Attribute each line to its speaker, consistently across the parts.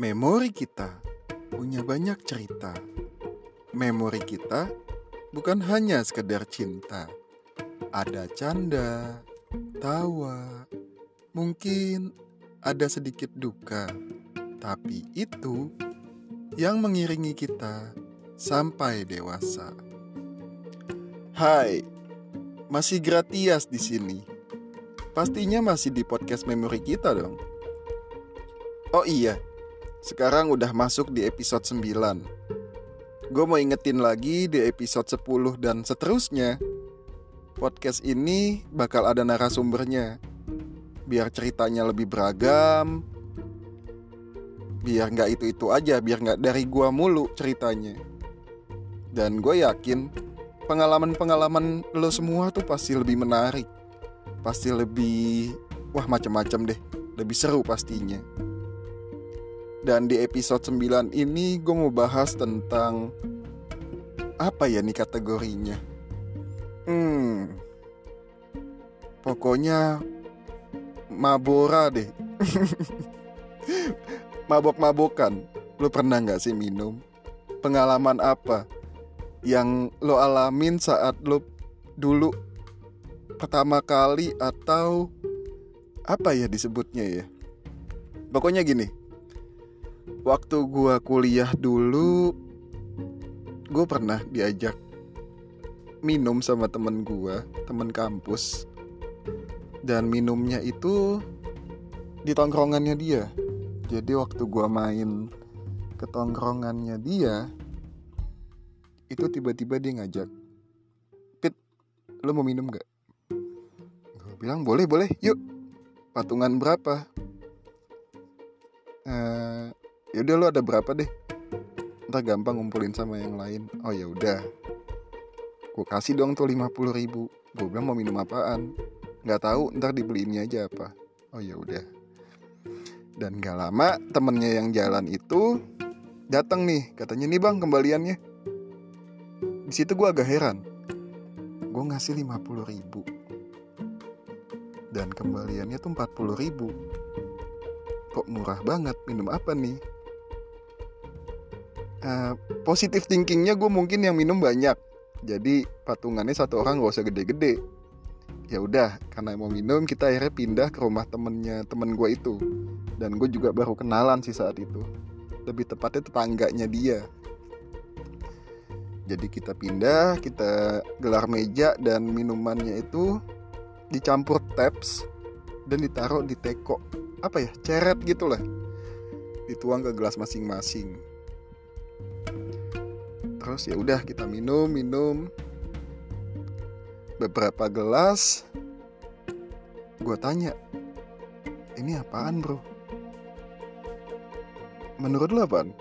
Speaker 1: Memori kita punya banyak cerita. Memori kita bukan hanya sekedar cinta. Ada canda, tawa, mungkin ada sedikit duka. Tapi itu yang mengiringi kita sampai dewasa. Hai, masih Gratias di sini. Pastinya masih di podcast memori kita dong. Oh iya, sekarang udah masuk di episode 9 Gue mau ingetin lagi di episode 10 dan seterusnya. Podcast ini bakal ada narasumbernya. Biar ceritanya lebih beragam. Biar nggak itu-itu aja, biar nggak dari gua mulu ceritanya. Dan gue yakin pengalaman-pengalaman lo semua tuh pasti lebih menarik. Pasti lebih, wah macem-macem deh. Lebih seru pastinya dan di episode 9 ini gue mau bahas tentang apa ya nih kategorinya? Hmm. Pokoknya mabora deh. Mabok-mabokan. Lo pernah nggak sih minum? Pengalaman apa yang lo alamin saat lo dulu pertama kali atau apa ya disebutnya ya? Pokoknya gini, waktu gua kuliah dulu gue pernah diajak minum sama temen gua temen kampus dan minumnya itu di tongkrongannya dia jadi waktu gua main ke tongkrongannya dia itu tiba-tiba dia ngajak Pit lo mau minum gak? Gue bilang boleh boleh yuk patungan berapa? Uh, ya udah lo ada berapa deh? Ntar gampang ngumpulin sama yang lain. Oh ya udah. Gue kasih dong tuh lima puluh ribu. Gue bilang mau minum apaan? Nggak tahu ntar dibeliinnya aja apa. Oh ya udah. Dan gak lama temennya yang jalan itu datang nih. Katanya nih bang kembaliannya. Di situ gue agak heran. Gue ngasih lima puluh ribu. Dan kembaliannya tuh empat puluh ribu. Kok murah banget? Minum apa nih uh, positif thinkingnya gue mungkin yang minum banyak. Jadi patungannya satu orang gak usah gede-gede. Ya udah karena mau minum kita akhirnya pindah ke rumah temennya temen gue itu. Dan gue juga baru kenalan sih saat itu. Lebih tepatnya tetangganya dia. Jadi kita pindah kita gelar meja dan minumannya itu dicampur taps dan ditaruh di teko. Apa ya? Ceret gitulah. Dituang ke gelas masing-masing terus ya udah kita minum minum. Beberapa gelas gue tanya ini apaan bro? Menurut lo apaan?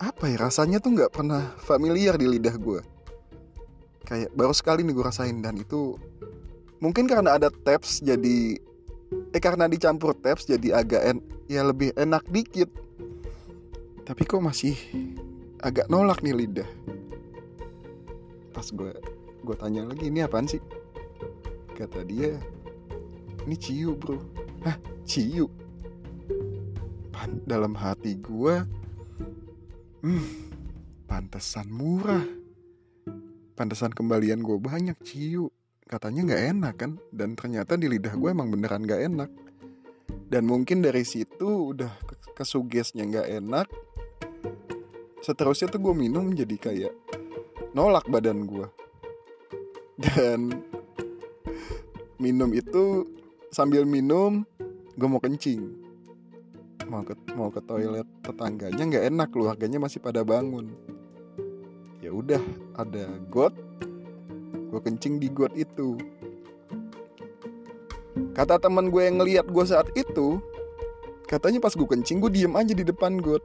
Speaker 1: Apa ya rasanya tuh nggak pernah familiar di lidah gue kayak baru sekali nih gue rasain dan itu mungkin karena ada taps jadi eh karena dicampur taps jadi agak en ya lebih enak dikit. Tapi kok masih agak nolak nih lidah. Pas gue gue tanya lagi ini apaan sih? Kata dia ini ciu bro. Hah ciu? Pan dalam hati gue hmm pantesan murah. Pantesan kembalian gue banyak ciu. Katanya nggak enak kan? Dan ternyata di lidah gue emang beneran nggak enak. Dan mungkin dari situ udah kesugesnya nggak enak seterusnya tuh gue minum jadi kayak nolak badan gue dan minum itu sambil minum gue mau kencing. Mau ke mau ke toilet tetangganya nggak enak keluarganya masih pada bangun. Ya udah ada got gue kencing di got itu. Kata teman gue yang ngeliat gue saat itu katanya pas gue kencing gue diem aja di depan got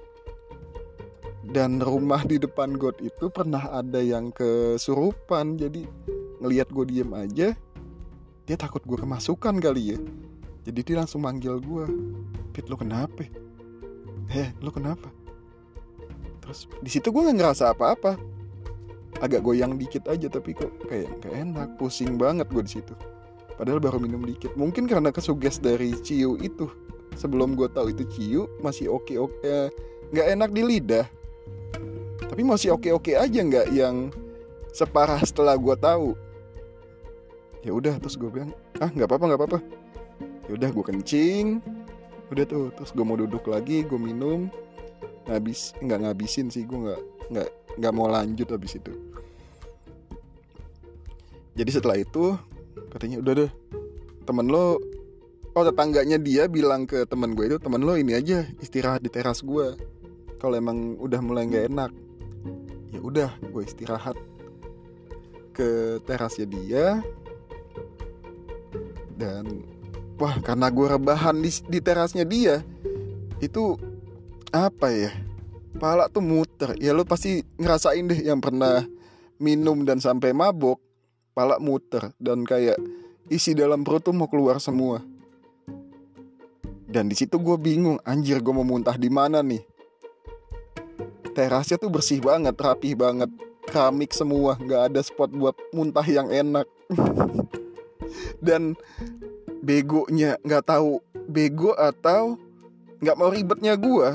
Speaker 1: dan rumah di depan got itu pernah ada yang kesurupan. Jadi ngelihat gue diem aja dia takut gue kemasukan kali ya. Jadi dia langsung manggil gue Pit lo kenapa? Heh lo kenapa? Terus di situ gue nggak ngerasa apa-apa. Agak goyang dikit aja tapi kok kayak gak enak. Pusing banget gue di situ. Padahal baru minum dikit. Mungkin karena kesuges dari ciu itu. Sebelum gue tahu itu ciu masih oke oke eh, nggak enak di lidah tapi masih oke oke aja nggak yang separah setelah gue tahu. Ya udah terus gue bilang ah nggak apa-apa nggak apa-apa. Ya udah gue kencing. Udah tuh terus gue mau duduk lagi gue minum. Ngabis nggak ngabisin sih gue nggak nggak nggak mau lanjut habis itu. Jadi setelah itu katanya udah deh temen lo oh tetangganya dia bilang ke temen gue itu temen lo ini aja istirahat di teras gue kalau emang udah mulai nggak enak ya udah gue istirahat. Ke terasnya dia. Dan wah karena gue rebahan di, di terasnya dia itu apa ya? Pala tuh muter. Ya lo pasti ngerasain deh yang pernah minum dan sampai mabok pala muter. Dan kayak isi dalam perut tuh mau keluar semua. Dan di situ gue bingung anjir gue mau muntah di mana nih terasnya tuh bersih banget rapih banget. Keramik semua nggak ada spot buat muntah yang enak. Dan begonya nggak tahu bego atau nggak mau ribetnya gue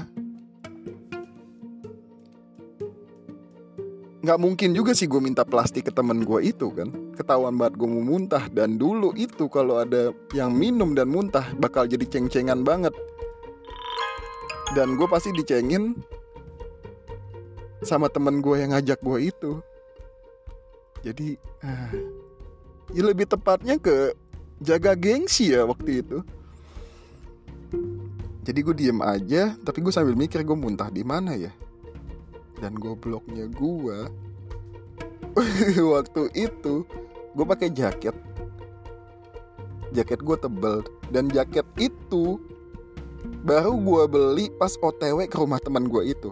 Speaker 1: nggak mungkin juga sih gue minta plastik ke temen gue itu kan. Ketahuan banget gue mau muntah. Dan dulu itu kalau ada yang minum dan muntah bakal jadi ceng-cengan banget. Dan gue pasti dicengin sama temen gue yang ngajak gue itu. Jadi ah, ya lebih tepatnya ke jaga gengsi ya waktu itu. Jadi gue diem aja tapi gue sambil mikir gue muntah di mana ya. Dan gobloknya gue waktu itu gue pakai jaket. Jaket gue tebel dan jaket itu baru gue beli pas otw ke rumah teman gue itu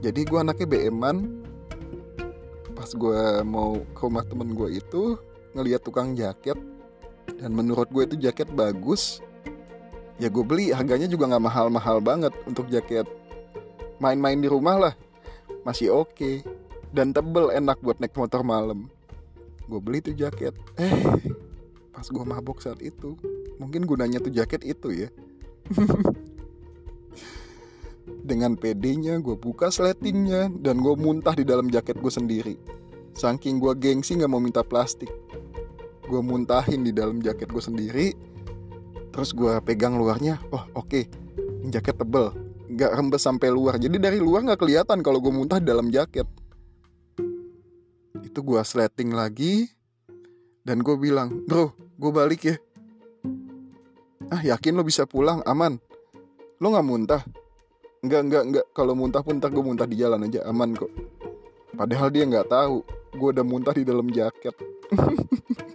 Speaker 1: jadi gue anaknya BM-an pas gue mau ke rumah temen gue itu ngeliat tukang jaket. Dan menurut gue itu jaket bagus. Ya gue beli harganya juga nggak mahal-mahal banget untuk jaket. Main-main di rumah lah masih oke. Okay. dan tebel enak buat naik motor malam. Gue beli tuh jaket. Eh pas gue mabok saat itu mungkin gunanya tuh jaket itu ya dengan pedenya gue buka sletingnya dan gue muntah di dalam jaket gue sendiri. Saking gue gengsi nggak mau minta plastik. Gue muntahin di dalam jaket gue sendiri terus gue pegang luarnya. Oh oke. Okay. jaket tebel. Nggak rembes sampai luar. Jadi dari luar nggak kelihatan kalau gue muntah di dalam jaket. Itu gue sleting lagi dan gue bilang bro gue balik ya. Ah yakin lo bisa pulang? Aman? Lo nggak muntah nggak nggak nggak. Kalau muntah pun ntar gue muntah di jalan aja. Aman kok. Padahal dia nggak tahu. Gue udah muntah di dalam jaket